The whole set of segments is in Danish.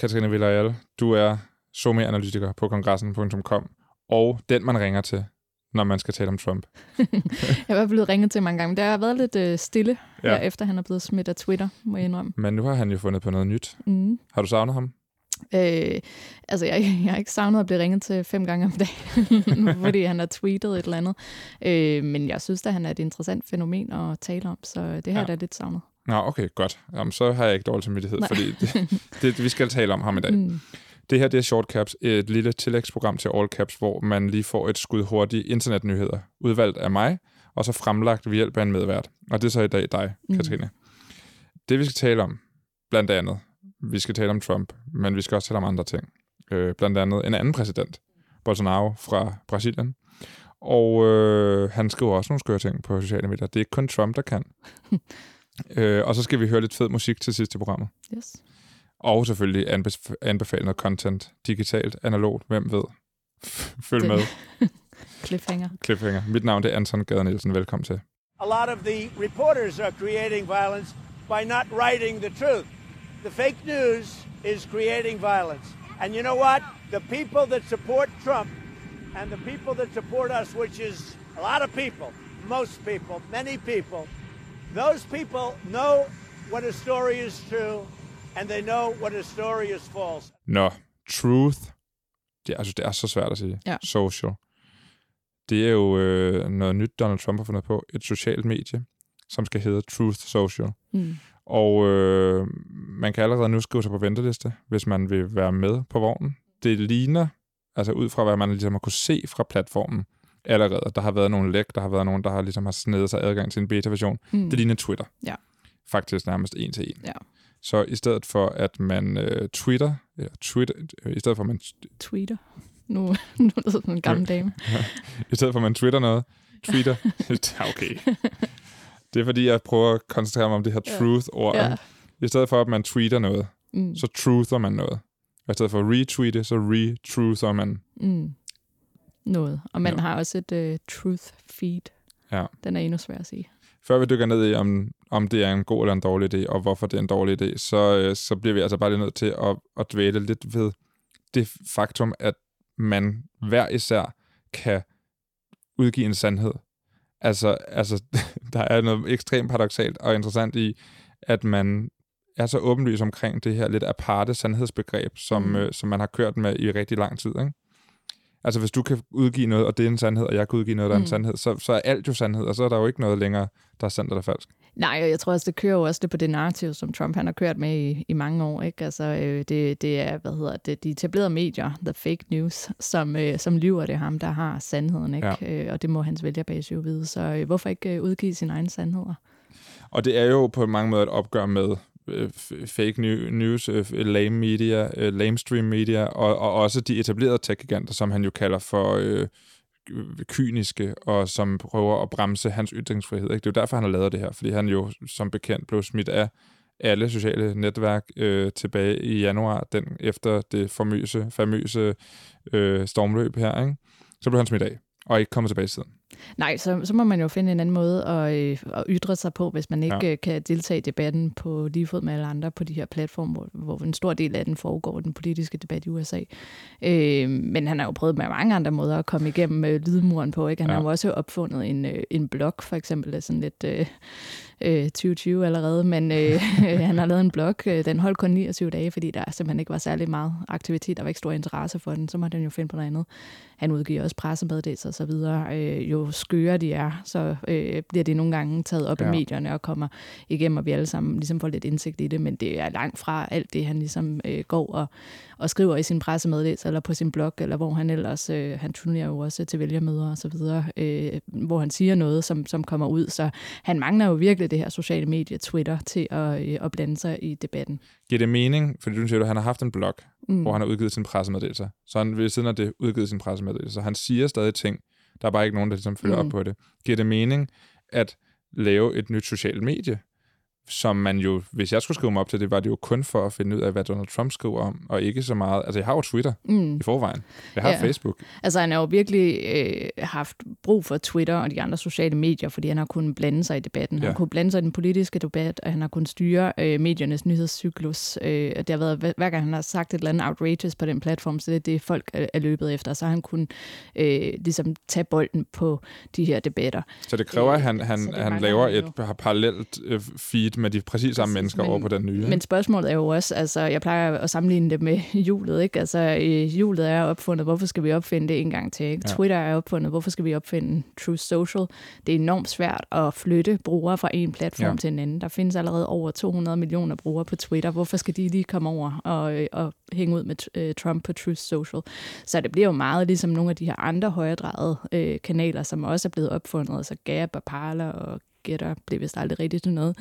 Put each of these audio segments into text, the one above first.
Katrine Villarreal, du er somi-analytiker på kongressen.com, og den, man ringer til, når man skal tale om Trump. jeg var blevet ringet til mange gange, men det har været lidt øh, stille, ja. efter han er blevet smidt af Twitter, må jeg indrømme. Men nu har han jo fundet på noget nyt. Mm. Har du savnet ham? Øh, altså, jeg, jeg har ikke savnet at blive ringet til fem gange om dagen, fordi han har tweetet et eller andet. Øh, men jeg synes at han er et interessant fænomen at tale om, så det har ja. da lidt savnet. Nå, okay, godt. Jamen, så har jeg ikke dårlig samvittighed, Nej. fordi det, det, vi skal tale om ham i dag. Mm. Det her det er Shortcaps, et lille tillægsprogram til All Caps, hvor man lige får et skud hurtige internetnyheder, udvalgt af mig, og så fremlagt ved hjælp af en medvært. Og det er så i dag dig, mm. Katrine. Det vi skal tale om, blandt andet, vi skal tale om Trump, men vi skal også tale om andre ting. Øh, blandt andet en anden præsident, Bolsonaro fra Brasilien. Og øh, han skriver også nogle skøre ting på sociale medier. Det er ikke kun Trump, der kan. øh, og så skal vi høre lidt fed musik til sidst i programmet. Yes. Og selvfølgelig anbef- anbefale noget content digitalt, analogt, hvem ved. Følg med. Cliffhanger. Cliffhanger. Mit navn er Anton Gader Nielsen. Velkommen til. A lot of the reporters are creating violence by not writing the truth. The fake news is creating violence. And you know what? The people that support Trump and the people that support us, which is a lot of people, most people, many people, those people know what a story is true and they know what a story is false. Nå, truth. Det, altså, det er så svært at sige. Ja. Social. Det er jo øh, noget nyt, Donald Trump har fundet på. Et socialt medie, som skal hedde Truth Social. Mm. Og øh, man kan allerede nu skrive sig på venteliste, hvis man vil være med på vognen. Det ligner, altså ud fra hvad man ligesom har kunne se fra platformen allerede, der har været nogle læk, der har været nogen, der har ligesom har snedet sig adgang til en beta-version. Mm. Det ligner Twitter. Ja. Faktisk nærmest en til en. Ja. Så i stedet for, at man øh, Twitter, eller Twitter, øh, i stedet for, at man... Tweeter. Nu, nu er det sådan en gammel dame. I stedet for, at man twitter noget. Twitter. okay. Det er fordi, jeg prøver at koncentrere mig om det her truth-ord. Ja. I stedet for, at man tweeter noget, mm. så truther man noget. Og i stedet for at retweete, så retruther man. Mm. Noget. Og man ja. har også et uh, truth feed. Ja. Den er endnu svær at sige. Før vi dykker ned i, om, om det er en god eller en dårlig idé, og hvorfor det er en dårlig idé, så, øh, så bliver vi altså bare lige nødt til at, at dvæle lidt ved det faktum, at man hver især kan udgive en sandhed. Altså, altså der er noget ekstremt paradoxalt og interessant i, at man er så åbenlyst omkring det her lidt aparte sandhedsbegreb, som, mm. øh, som man har kørt med i rigtig lang tid. Ikke? Altså hvis du kan udgive noget, og det er en sandhed, og jeg kan udgive noget, der er en mm. sandhed, så, så er alt jo sandhed, og så er der jo ikke noget længere, der er sandt eller falsk. Nej, og jeg tror også, det kører jo også det på det narrativ, som Trump han har kørt med i, i mange år. Ikke? Altså, øh, det, det er, hvad hedder det, de etablerede medier, the fake news, som, øh, som lyver det ham, der har sandheden. Ikke? Ja. Øh, og det må hans vælgerbase jo vide. Så øh, hvorfor ikke øh, udgive sine egne sandheder? Og det er jo på mange måder et opgør med Øh, fake news, øh, lame media, øh, lamestream media, og, og også de etablerede tech-giganter, som han jo kalder for øh, kyniske, og som prøver at bremse hans ytringsfrihed. Ikke? Det er jo derfor, han har lavet det her, fordi han jo som bekendt blev smidt af alle sociale netværk øh, tilbage i januar, den efter det famøse, famøse øh, stormløb her. Ikke? Så blev han smidt af, og ikke kommet tilbage siden. Nej, så, så må man jo finde en anden måde at, øh, at ytre sig på, hvis man ikke ja. Øh, kan deltage i debatten på lige fod med alle andre på de her platforme, hvor, hvor en stor del af den foregår, den politiske debat i USA. Øh, men han har jo prøvet med mange andre måder at komme igennem øh, lydmuren på. Ikke? Han ja. har jo også opfundet en, øh, en blog, for eksempel, sådan lidt... Øh, øh, 2020 allerede, men øh, han har lavet en blog. Øh, den holdt kun 29 dage, fordi der simpelthen ikke var særlig meget aktivitet. Der var ikke stor interesse for den. Så må den jo finde på noget andet. Han udgiver også pressemeddelelser og så videre. Øh, jo skøre de er, så øh, bliver det nogle gange taget op ja. i medierne og kommer igennem, og vi alle sammen ligesom får lidt indsigt i det, men det er langt fra alt det, han ligesom øh, går og, og skriver i sin pressemeddelelse, eller på sin blog, eller hvor han ellers, øh, han turnerer jo også til vælgermøder og så videre, øh, hvor han siger noget, som, som kommer ud, så han mangler jo virkelig det her sociale medie, Twitter, til at, øh, at blande sig i debatten. Giver det mening, fordi du siger, at han har haft en blog, mm. hvor han har udgivet sin pressemeddelelse, så han ved siden af det udgivet sin pressemeddelelse, så han siger stadig ting, der er bare ikke nogen, der ligesom følger mm. op på det. Giver det mening at lave et nyt socialt medie, som man jo, hvis jeg skulle skrive mig op til det, var det jo kun for at finde ud af, hvad Donald Trump skriver om, og ikke så meget. Altså, jeg har jo Twitter mm. i forvejen. Jeg har ja. Facebook. Altså, han har jo virkelig øh, haft brug for Twitter og de andre sociale medier, fordi han har kunnet blande sig i debatten. Ja. Han har kunnet blande sig i den politiske debat, og han har kunnet styre øh, mediernes nyhedscyklus. Øh, det har været, hver gang han har sagt et eller andet outrageous på den platform, så det er det, folk er, er løbet efter. Så har han kunnet øh, ligesom tage bolden på de her debatter. Så det kræver, at han, han, han laver et parallelt øh, feed med de præcis samme mennesker men, over på den nye. Men spørgsmålet er jo også, altså jeg plejer at sammenligne det med hjulet, ikke? Altså hjulet er opfundet, hvorfor skal vi opfinde det en gang til, ikke? Ja. Twitter er opfundet, hvorfor skal vi opfinde True Social? Det er enormt svært at flytte brugere fra en platform ja. til en anden. Der findes allerede over 200 millioner brugere på Twitter. Hvorfor skal de lige komme over og, og hænge ud med uh, Trump på Truth Social? Så det bliver jo meget ligesom nogle af de her andre højredrejede uh, kanaler, som også er blevet opfundet, altså Gab og Parler og gætter blev vist aldrig rigtigt til noget.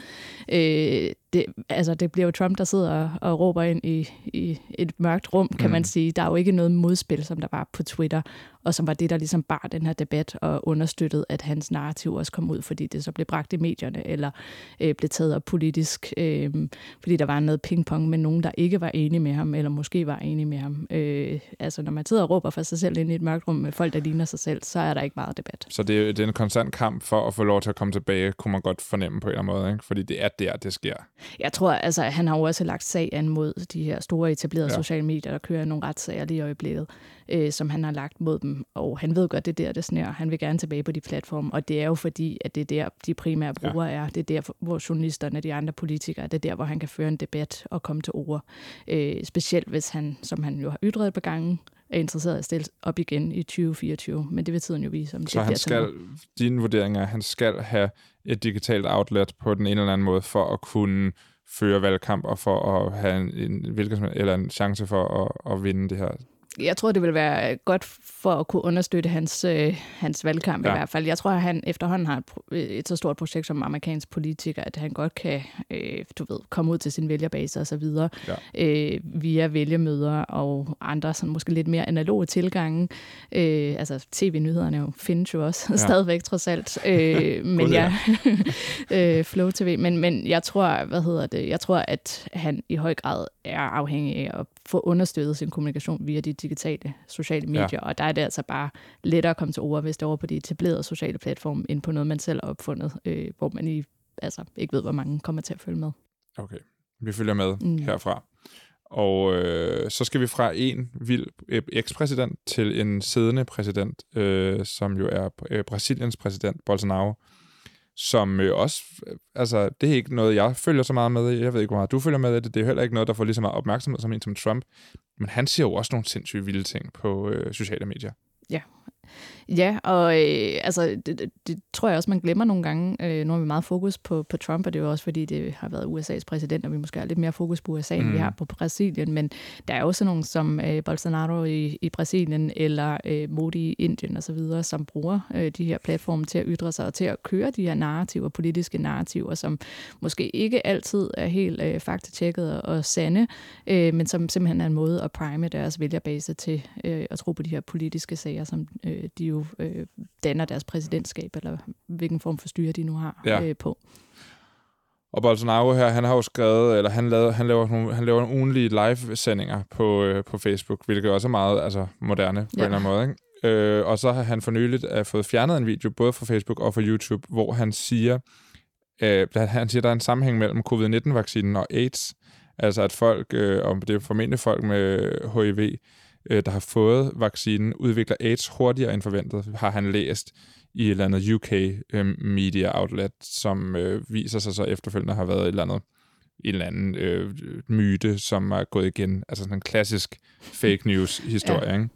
Øh, det, altså, det bliver jo Trump, der sidder og, og råber ind i, i et mørkt rum, kan mm. man sige. Der er jo ikke noget modspil, som der var på Twitter, og som var det, der ligesom bar den her debat og understøttede, at hans narrativ også kom ud, fordi det så blev bragt i medierne, eller øh, blev taget op politisk, øh, fordi der var noget pingpong med nogen, der ikke var enige med ham, eller måske var enige med ham. Øh, altså, når man sidder og råber for sig selv ind i et mørkt rum med folk, der ligner sig selv, så er der ikke meget debat. Så det er, det er en konstant kamp for at få lov til at komme tilbage, kunne man godt fornemme på en eller anden måde, ikke? fordi det er der, det sker. Jeg tror, altså, han har jo også lagt sag an mod de her store etablerede ja. sociale medier, der kører nogle retssager lige i øjeblikket, øh, som han har lagt mod dem. Og han ved godt, det er der, det snærer. Han vil gerne tilbage på de platforme, og det er jo fordi, at det er der, de primære brugere ja. er. Det er der, hvor journalisterne, de andre politikere, det er der, hvor han kan føre en debat og komme til ord. Øh, specielt hvis han, som han jo har ytret på gangen, er interesseret i at stille op igen i 2024, men det vil tiden jo vise, om Så det han skal, din vurdering er, at han skal have et digitalt outlet på den ene eller anden måde, for at kunne føre valgkamp og for at have en, en, hvilken, eller en chance for at, at vinde det her jeg tror, det vil være godt for at kunne understøtte hans, øh, hans valgkamp ja. i hvert fald. Jeg tror, at han efterhånden har et, et så stort projekt som amerikansk politiker, at han godt kan øh, du ved, komme ud til sin vælgerbase og så videre ja. øh, via vælgermøder og andre sådan måske lidt mere analoge tilgange. Øh, altså tv-nyhederne jo findes jo også ja. stadigvæk trods alt. Øh, men ja, øh, Flow TV. Men, men jeg tror, hvad hedder det, jeg tror, at han i høj grad er afhængig af at få understøttet sin kommunikation via de digitale sociale medier, ja. og der er det altså bare lettere at komme til ord, hvis det er over på de etablerede sociale platforme, end på noget, man selv har opfundet, øh, hvor man i, altså, ikke ved, hvor mange kommer til at følge med. Okay, vi følger med mm. herfra. Og øh, så skal vi fra en vild ekspræsident til en siddende præsident, øh, som jo er øh, Brasiliens præsident, Bolsonaro, som øh, også, øh, altså det er ikke noget, jeg følger så meget med i. Jeg ved ikke, hvor meget du følger med i det. Det er heller ikke noget, der får lige så meget opmærksomhed som en som Trump. Men han siger jo også nogle sindssygt vilde ting på øh, sociale medier. Ja, Ja, og øh, altså, det, det, tror jeg også, man glemmer nogle gange. Øh, nu har vi meget fokus på, på Trump, og det er jo også, fordi det har været USA's præsident, og vi måske har lidt mere fokus på USA, mm. end vi mm. har på Brasilien. Men der er også nogle som øh, Bolsonaro i, i Brasilien, eller øh, Modi i Indien osv., som bruger øh, de her platforme til at ytre sig, og til at køre de her narrativer, politiske narrativer, som måske ikke altid er helt øh, faktatjekket og sande, øh, men som simpelthen er en måde at prime deres vælgerbase til øh, at tro på de her politiske sager, som øh, de jo øh, danner deres præsidentskab, eller hvilken form for styre de nu har ja. øh, på. Og Bolsonaro her, han har jo skrevet, eller han, laver, han laver nogle, han laver nogle ugenlige live-sendinger på, øh, på Facebook, hvilket også er meget altså, moderne på ja. en eller anden måde. Ikke? Øh, og så har han for nyligt uh, fået fjernet en video, både fra Facebook og fra YouTube, hvor han siger, øh, han siger, der er en sammenhæng mellem covid-19-vaccinen og AIDS. Altså at folk, øh, og det er formentlig folk med HIV, øh, der har fået vaccinen, udvikler AIDS hurtigere end forventet, har han læst i et eller andet UK øh, media outlet, som øh, viser sig så efterfølgende har været et eller andet en eller anden øh, myte, som er gået igen. Altså sådan en klassisk fake news-historie, ja. ikke?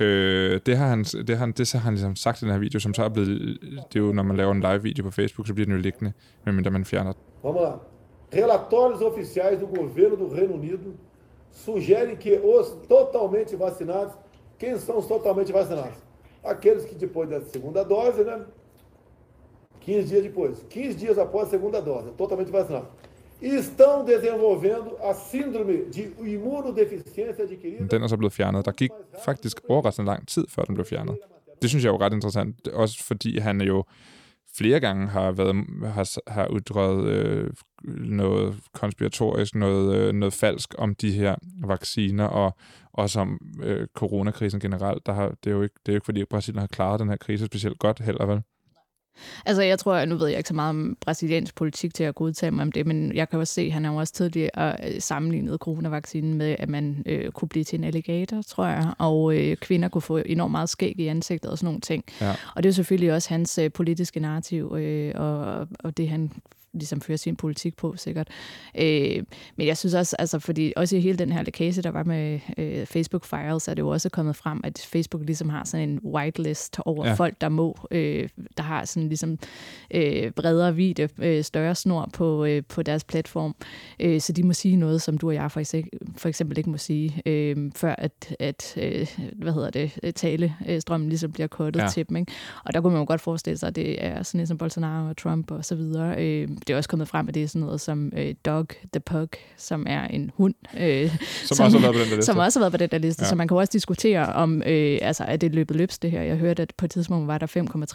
Øh, det har han, det har, det så har han ligesom sagt i den her video, som så er blevet, det er jo, når man laver en live video på Facebook, så bliver den jo liggende, medmindre man fjerner den. Vamos lá. Relatórios oficiais do governo do Reino Unido sugere que os totalmente vacinados, quem são os totalmente vacinados? Aqueles que depois da segunda dose, né? 15 dias depois, 15 dias após a segunda dose, totalmente vacinados. Estão desenvolvendo a síndrome de imunodeficiência adquirida. Den er så blevet fjernet. Der gik faktisk overraskende lang tid, før den blev fjernet. Det synes jeg er jo ret interessant, også fordi han jo flere gange har været har, har ytret øh, noget konspiratorisk, noget, øh, noget falsk om de her vacciner, og også om øh, coronakrisen generelt. Der har, det, er jo ikke, det er jo ikke, fordi Brasilien har klaret den her krise specielt godt heller, vel? Altså, jeg tror, nu ved jeg ikke så meget om brasiliansk politik til at godtage mig om det, men jeg kan også se, at han har også tidligere øh, sammenlignet coronavaccinen med, at man øh, kunne blive til en alligator, tror jeg, og øh, kvinder kunne få enormt meget skæg i ansigtet og sådan nogle ting. Ja. Og det er selvfølgelig også hans øh, politiske narrativ, øh, og, og det han ligesom fører sin politik på, sikkert. Øh, men jeg synes også, altså, fordi også i hele den her lækage, der var med øh, Facebook Files, er det jo også kommet frem, at Facebook ligesom har sådan en whitelist over ja. folk, der må, øh, der har sådan ligesom øh, bredere vide, øh, større snor på, øh, på deres platform. Øh, så de må sige noget, som du og jeg for eksempel, for eksempel ikke må sige, øh, før at, at øh, hvad hedder det, talestrømmen ligesom bliver kottet ja. til dem. Ikke? Og der kunne man jo godt forestille sig, at det er sådan ligesom Bolsonaro og Trump og så videre. Øh, det er også kommet frem, at det er sådan noget som øh, Dog the Pug, som er en hund. Øh, som, som, også har været på den der liste. Som også har været på den der liste. Ja. Så man kan også diskutere om, øh, altså er det løbet løbs det her? Jeg hørte, at på et tidspunkt var der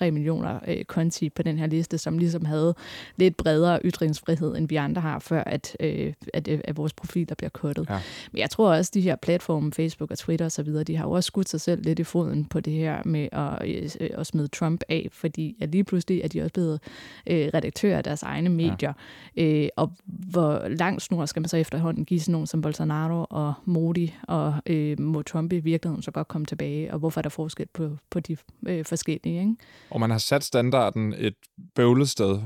5,3 millioner øh, konti på den her liste, som ligesom havde lidt bredere ytringsfrihed, end vi andre har, før at, øh, at, øh, at vores profiler bliver kuttet. Ja. Men jeg tror også, at de her platforme, Facebook og Twitter osv., de har jo også skudt sig selv lidt i foden på det her med at, øh, at smide Trump af, fordi at lige pludselig er de også blevet øh, redaktører af deres egne medier. Ja. Øh, og hvor lang snor skal man så efterhånden give sådan nogen som Bolsonaro og Modi, og øh, må Trump i virkeligheden så godt komme tilbage, og hvorfor er der forskel på, på de øh, forskellige? Ikke? Og man har sat standarden et bøvlet sted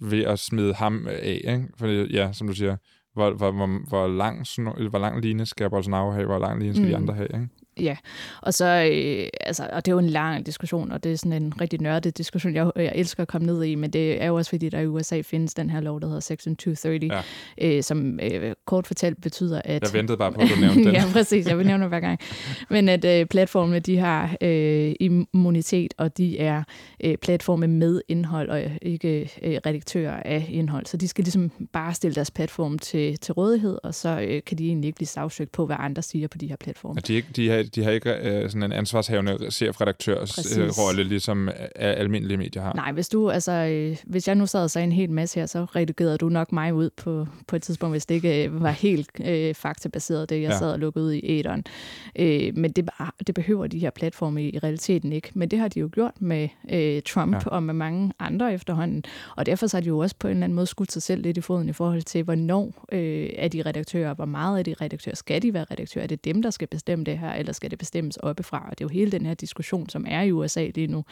ved at smide ham af, ikke? Fordi, ja, som du siger, hvor, hvor, hvor, hvor, lang, hvor lang line skal Bolsonaro have, hvor lang line skal mm. de andre have, ikke? Ja, og så, øh, altså, og det er jo en lang diskussion, og det er sådan en rigtig nørdet diskussion, jeg, jeg elsker at komme ned i, men det er jo også fordi, der i USA findes den her lov, der hedder Section 230, ja. øh, som øh, kort fortalt betyder, at... Jeg ventede bare på, at du nævnte den. ja, præcis, jeg vil nævne hver gang. Men at øh, platformene, de har øh, immunitet, og de er øh, platforme med indhold, og ikke øh, redaktører af indhold, så de skal ligesom bare stille deres platform til, til rådighed, og så øh, kan de egentlig ikke blive sagsøgt på, hvad andre siger på de her platforme. Ja, de, de de har ikke øh, sådan en ansvarshavende chefredaktørs øh, rolle, ligesom almindelige medier har. Nej, hvis du, altså, øh, hvis jeg nu sad og sagde en hel masse her, så redigerede du nok mig ud på, på et tidspunkt, hvis det ikke øh, var helt øh, faktabaseret, det jeg ja. sad og lukkede ud i æderen. Øh, men det, det behøver de her platforme i, i realiteten ikke. Men det har de jo gjort med øh, Trump ja. og med mange andre efterhånden. Og derfor så har de jo også på en eller anden måde skudt sig selv lidt i foden i forhold til, hvornår øh, er de redaktører, hvor meget er de redaktører, skal de være redaktører, er det dem, der skal bestemme det her, eller skal det bestemmes oppefra. Og det er jo hele den her diskussion, som er i USA lige nu.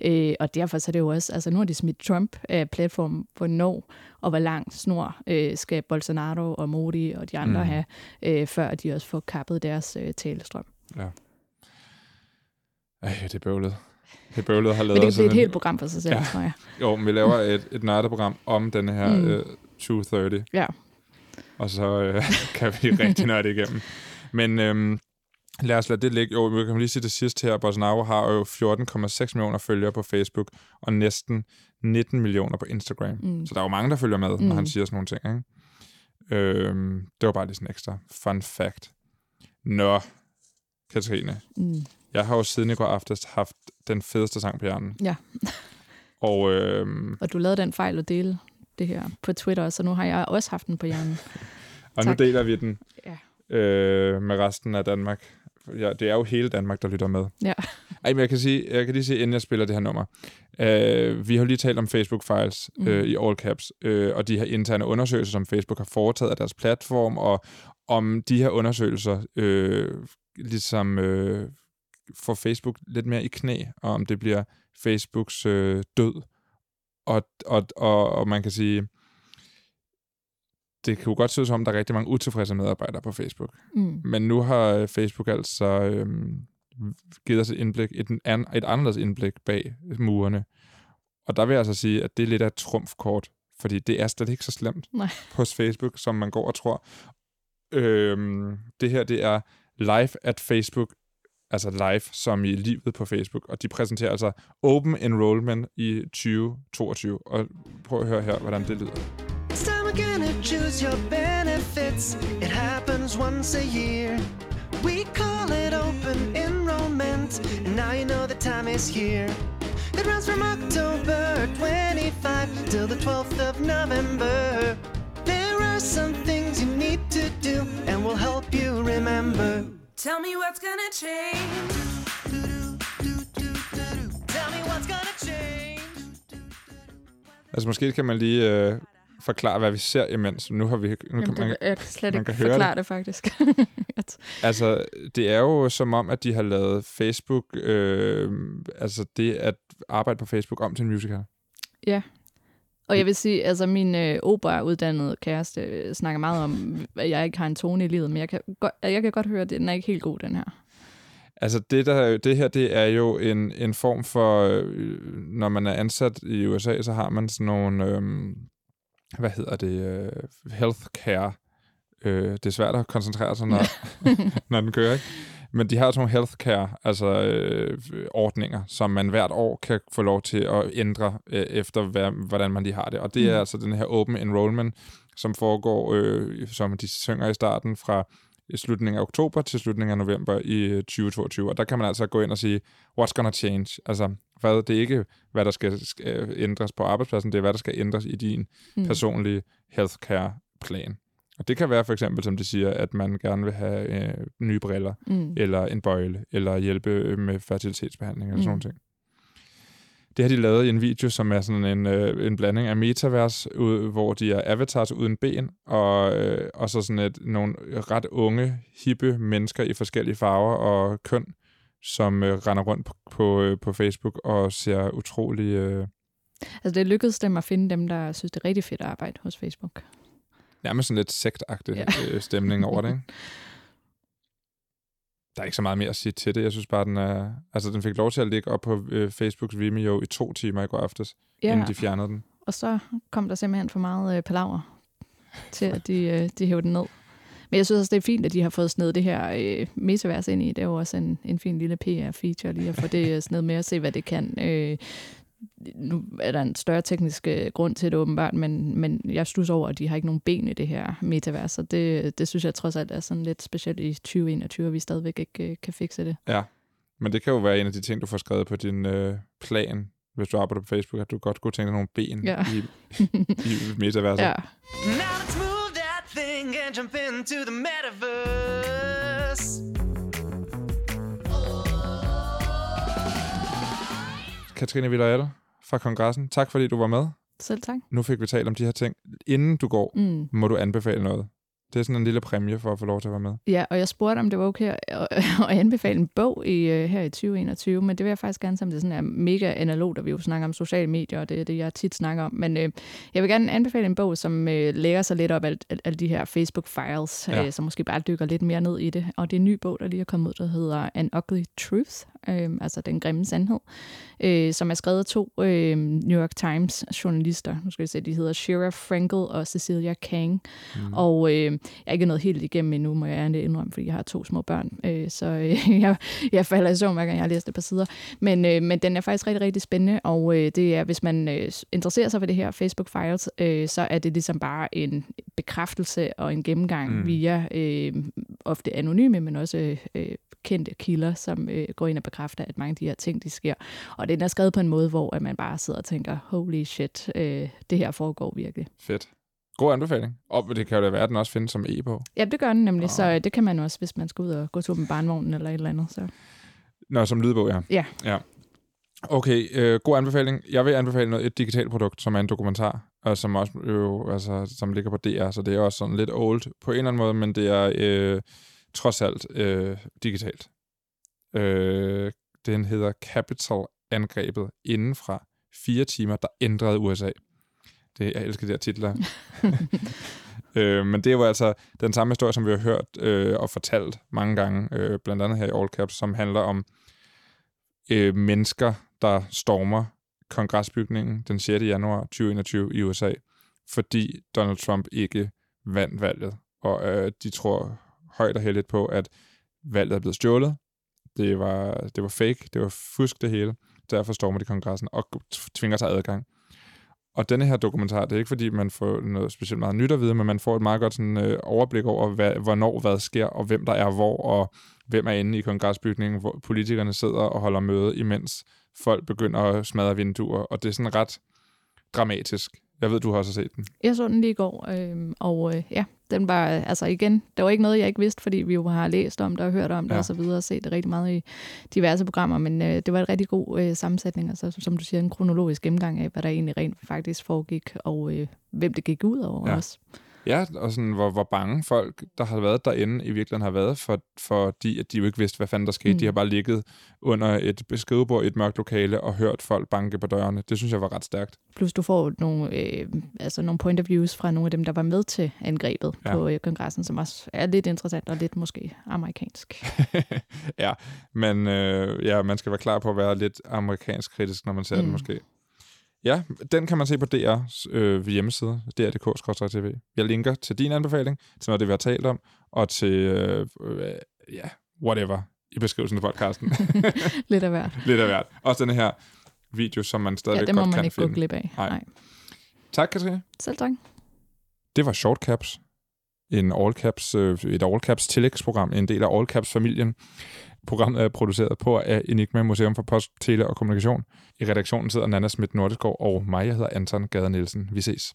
Øh, og derfor så er det jo også, altså nu har de smidt Trump af platform, hvornår og hvor lang snor øh, skal Bolsonaro og Modi og de andre mm. have, øh, før de også får kappet deres øh, talestrøm. Ja. Ej, det er bøvlet. Det er bøvlet har lavet Men det blive et helt program for sig selv, ja. tror jeg. Jo, men vi laver et, et nørdeprogram om den her mm. øh, 230. Ja. Og så øh, kan vi rigtig nørde igennem. Men øhm, Lad os lade det ligge. Jo, vi kan lige sige det sidste her. Bolsonaro har jo 14,6 millioner følgere på Facebook, og næsten 19 millioner på Instagram. Mm. Så der er jo mange, der følger med, mm. når han siger sådan nogle ting. Ikke? Øhm, det var bare lige sådan en ekstra fun fact. Nå, Katrine. Mm. Jeg har jo siden i går aftes haft den fedeste sang på hjernen. Ja. og, øhm, og du lavede den fejl at dele det her på Twitter, så nu har jeg også haft den på hjernen. og tak. nu deler vi den ja. øh, med resten af Danmark ja, det er jo hele Danmark, der lytter med. Ja. Ej, men jeg kan, sige, jeg kan lige sige, inden jeg spiller det her nummer. Uh, vi har lige talt om Facebook Files uh, mm. i all caps, uh, og de her interne undersøgelser, som Facebook har foretaget af deres platform, og om de her undersøgelser uh, ligesom uh, får Facebook lidt mere i knæ, og om det bliver Facebooks uh, død. Og, og, og, og man kan sige, det kan jo godt se ud som, der er rigtig mange utilfredse medarbejdere på Facebook. Mm. Men nu har øh, Facebook altså øhm, givet os et indblik, et, an, et anderledes indblik bag murene. Og der vil jeg altså sige, at det er lidt af et trumfkort, fordi det er slet ikke så slemt Nej. på Facebook, som man går og tror. Øhm, det her, det er live at Facebook, altså live som i livet på Facebook, og de præsenterer altså Open Enrollment i 2022. Og prøv at høre her, hvordan det lyder. Gonna choose your benefits. It happens once a year. We call it open enrollment, and now you know the time is here. It runs from October 25 till the 12th of November. There are some things you need to do, and we'll help you remember. Tell me what's gonna change. Tell me what's gonna change. Altså måske kan man lige øh, forklare, hvad vi ser imens. Nu har vi... Nu Jamen, kan man, det, jeg kan slet man ikke kan høre forklare det. det, faktisk. Altså, det er jo som om, at de har lavet Facebook, øh, altså det at arbejde på Facebook om til en musical. ja. Og jeg vil sige, altså min øh, operauddannede kæreste øh, snakker meget om, at jeg ikke har en tone i livet, men jeg kan godt, jeg kan godt høre, at den er ikke helt god, den her. Altså det, der, det her, det er jo en, en form for, øh, når man er ansat i USA, så har man sådan nogle, øh, hvad hedder det, øh, healthcare. Øh, det er svært at koncentrere sig, når, når den kører, ikke? Men de har sådan nogle healthcare, altså øh, ordninger, som man hvert år kan få lov til at ændre øh, efter, hvad, hvordan man lige har det. Og det er Mm. altså den her open enrollment, som foregår, øh, som de synger i starten, fra i slutningen af oktober til slutningen af november i øh, 2022. Og der kan man altså gå ind og sige, what's gonna change? Altså, hvad, det er ikke, hvad der skal, skal ændres på arbejdspladsen, det er, hvad der skal ændres i din Mm. personlige healthcare-plan. Og det kan være for eksempel, som de siger, at man gerne vil have øh, nye briller, Mm. eller en bøjle, eller hjælpe øh, med fertilitetsbehandling, eller sådan Mm. nogle ting. Det har de lavet i en video, som er sådan en, øh, en blanding af metavers, ud, hvor de er avatars uden ben, og, øh, og så sådan et, nogle ret unge, hippe mennesker i forskellige farver og køn, som øh, render rundt på, på, øh, på Facebook og ser utrolig... Øh, Altså det lykkedes dem at finde dem, der synes, det er rigtig fedt at arbejde hos Facebook. nærmest sådan lidt sektagtig Ja. øh, stemning over det, ikke? Der er ikke så meget mere at sige til det. Jeg synes bare, den er... Altså, den fik lov til at ligge op på øh, Facebooks Vimeo i to timer i går aftes, ja. Inden de fjernede den. og så kom der simpelthen for meget øh, palaver til, at de, øh, de hævde den ned. Men jeg synes også, det er fint, at de har fået snedet det her øh, metavers ind i. Det er jo også en, en fin lille PR-feature lige at få det øh, snedet med at se, hvad det kan. Øh, nu er der en større teknisk øh, grund til det åbenbart, men, men jeg stusser over, at de har ikke nogen ben i det her metavers, og det, det synes jeg trods alt er sådan lidt specielt i 2021, at vi stadigvæk ikke øh, kan fikse det. Ja. Men det kan jo være en af de ting, du får skrevet på din øh, plan, hvis du arbejder på Facebook, at du godt kunne tænke dig nogle ben Ja. i, i metaverset. Ja, Now let's move that thing and jump into the metaverse. Katrine Villarreal fra kongressen, tak fordi du var med. selv tak. Nu fik vi talt om de her ting. Inden du går, Mm. må du anbefale noget. Det er sådan en lille præmie for at få lov til at være med. Ja, og jeg spurgte, om det var okay at, at anbefale en bog i, øh, her i 2021, men det vil jeg faktisk gerne, som det sådan er mega analogt, og vi jo snakker om sociale medier, og det er det, jeg tit snakker om. Men øh, jeg vil gerne anbefale en bog, som øh, lægger sig lidt op af al- alle de her Facebook-files, Ja. øh, som måske bare dykker lidt mere ned i det. Og det er en ny bog, der lige er kommet ud, der hedder An Ugly Truth, øh, altså Den Grimme Sandhed, øh, som er skrevet af to øh, New York Times journalister. Nu skal vi se, de hedder Shira Frankel og Cecilia Kang. Mm. Og øh, jeg er ikke nået helt igennem endnu, må jeg indrømme, fordi jeg har to små børn. Øh, så øh, jeg, jeg falder i søvn, hver gang jeg har læst et par sider. Men, øh, men den er faktisk rigtig, rigtig spændende, og øh, det er, hvis man øh, interesserer sig for det her Facebook Files, øh, så er det ligesom bare en bekræftelse og en gennemgang Mm. mm. via øh, ofte anonyme, men også øh, kendte kilder, som øh, går ind og bekræfter, at mange af de her ting, de sker. Og den er skrevet på en måde, hvor at man bare sidder og tænker, holy shit, øh, det her foregår virkelig. Fedt. God anbefaling. Og det kan jo da være, at den også findes som e-bog. Ja, det gør den nemlig, Ah. så øh, det kan man også, hvis man skal ud og gå tur med barnvognen eller et eller andet. Så. Nå, som lydbog, ja. Ja. ja. Okay, øh, god anbefaling. Jeg vil anbefale noget, et digitalt produkt, som er en dokumentar, og som også jo, altså, som ligger på DR, så det er også sådan lidt old på en eller anden måde, men det er øh, trods alt øh, digitalt. Øh, den hedder Capital-angrebet indenfra. Fire timer, der ændrede USA. Det, jeg elsker de her titler. øh, men det er jo altså den samme historie, som vi har hørt øh, og fortalt mange gange, øh, blandt andet her i All Caps, som handler om øh, mennesker, der stormer kongresbygningen den 6. januar 2021 i USA, fordi Donald Trump ikke vandt valget. Og øh, de tror højt og heldigt på, at valget er blevet stjålet. Det var, det var fake, det var fusk det hele. Derfor stormer de kongressen og tvinger sig adgang. Og denne her dokumentar, det er ikke fordi, man får noget specielt meget nyt at vide, men man får et meget godt sådan, øh, overblik over, hvad, hvornår hvad sker, og hvem der er hvor, og hvem er inde i kongresbygningen, hvor politikerne sidder og holder møde, imens folk begynder at smadre vinduer, og det er sådan ret dramatisk. Jeg ved, du har også set den. Jeg så den lige i går, øh, og øh, ja, den var, altså igen, det var ikke noget, jeg ikke vidste, fordi vi jo har læst om det og hørt om det Ja. og så videre, og set det rigtig meget i diverse programmer, men øh, det var et rigtig god øh, sammensætning, altså som du siger, en kronologisk gennemgang af, hvad der egentlig rent faktisk foregik, og øh, hvem det gik ud over ja. også. Ja, og sådan, hvor, hvor bange folk, der har været derinde, i virkeligheden har været, for, fordi at de jo ikke vidste, hvad fanden der skete. Mm. De har bare ligget under et skrivebord i et mørkt lokale og hørt folk banke på dørene. Det synes jeg var ret stærkt. Plus du får nogle, øh, altså nogle point of views fra nogle af dem, der var med til angrebet Ja. på øh, kongressen, som også er lidt interessant og lidt måske amerikansk. ja, men øh, ja, man skal være klar på at være lidt amerikansk kritisk, når man ser mm. Mm. måske. Ja, den kan man se på DR's øh, hjemmeside, dr.dk-tv. Jeg linker til din anbefaling, til noget det, vi har talt om, og til, øh, øh, ja, whatever, i beskrivelsen af podcasten. lidt af hvert. Lidt af hvert. Også den her video, som man Ja, stadigvæk det må godt man kan ikke finde. gå glip af. Nej. Nej. Tak, Katrine. Selv tak. Det var Short Caps, en all caps, øh, et all caps tillægsprogram, en del af all caps familien. Programmet er øh, produceret på af Enigma Museum for Post, Tele og Kommunikation. I redaktionen sidder Nana Schmidt Nordeskov og mig, jeg hedder Anton Gade Nielsen. Vi ses.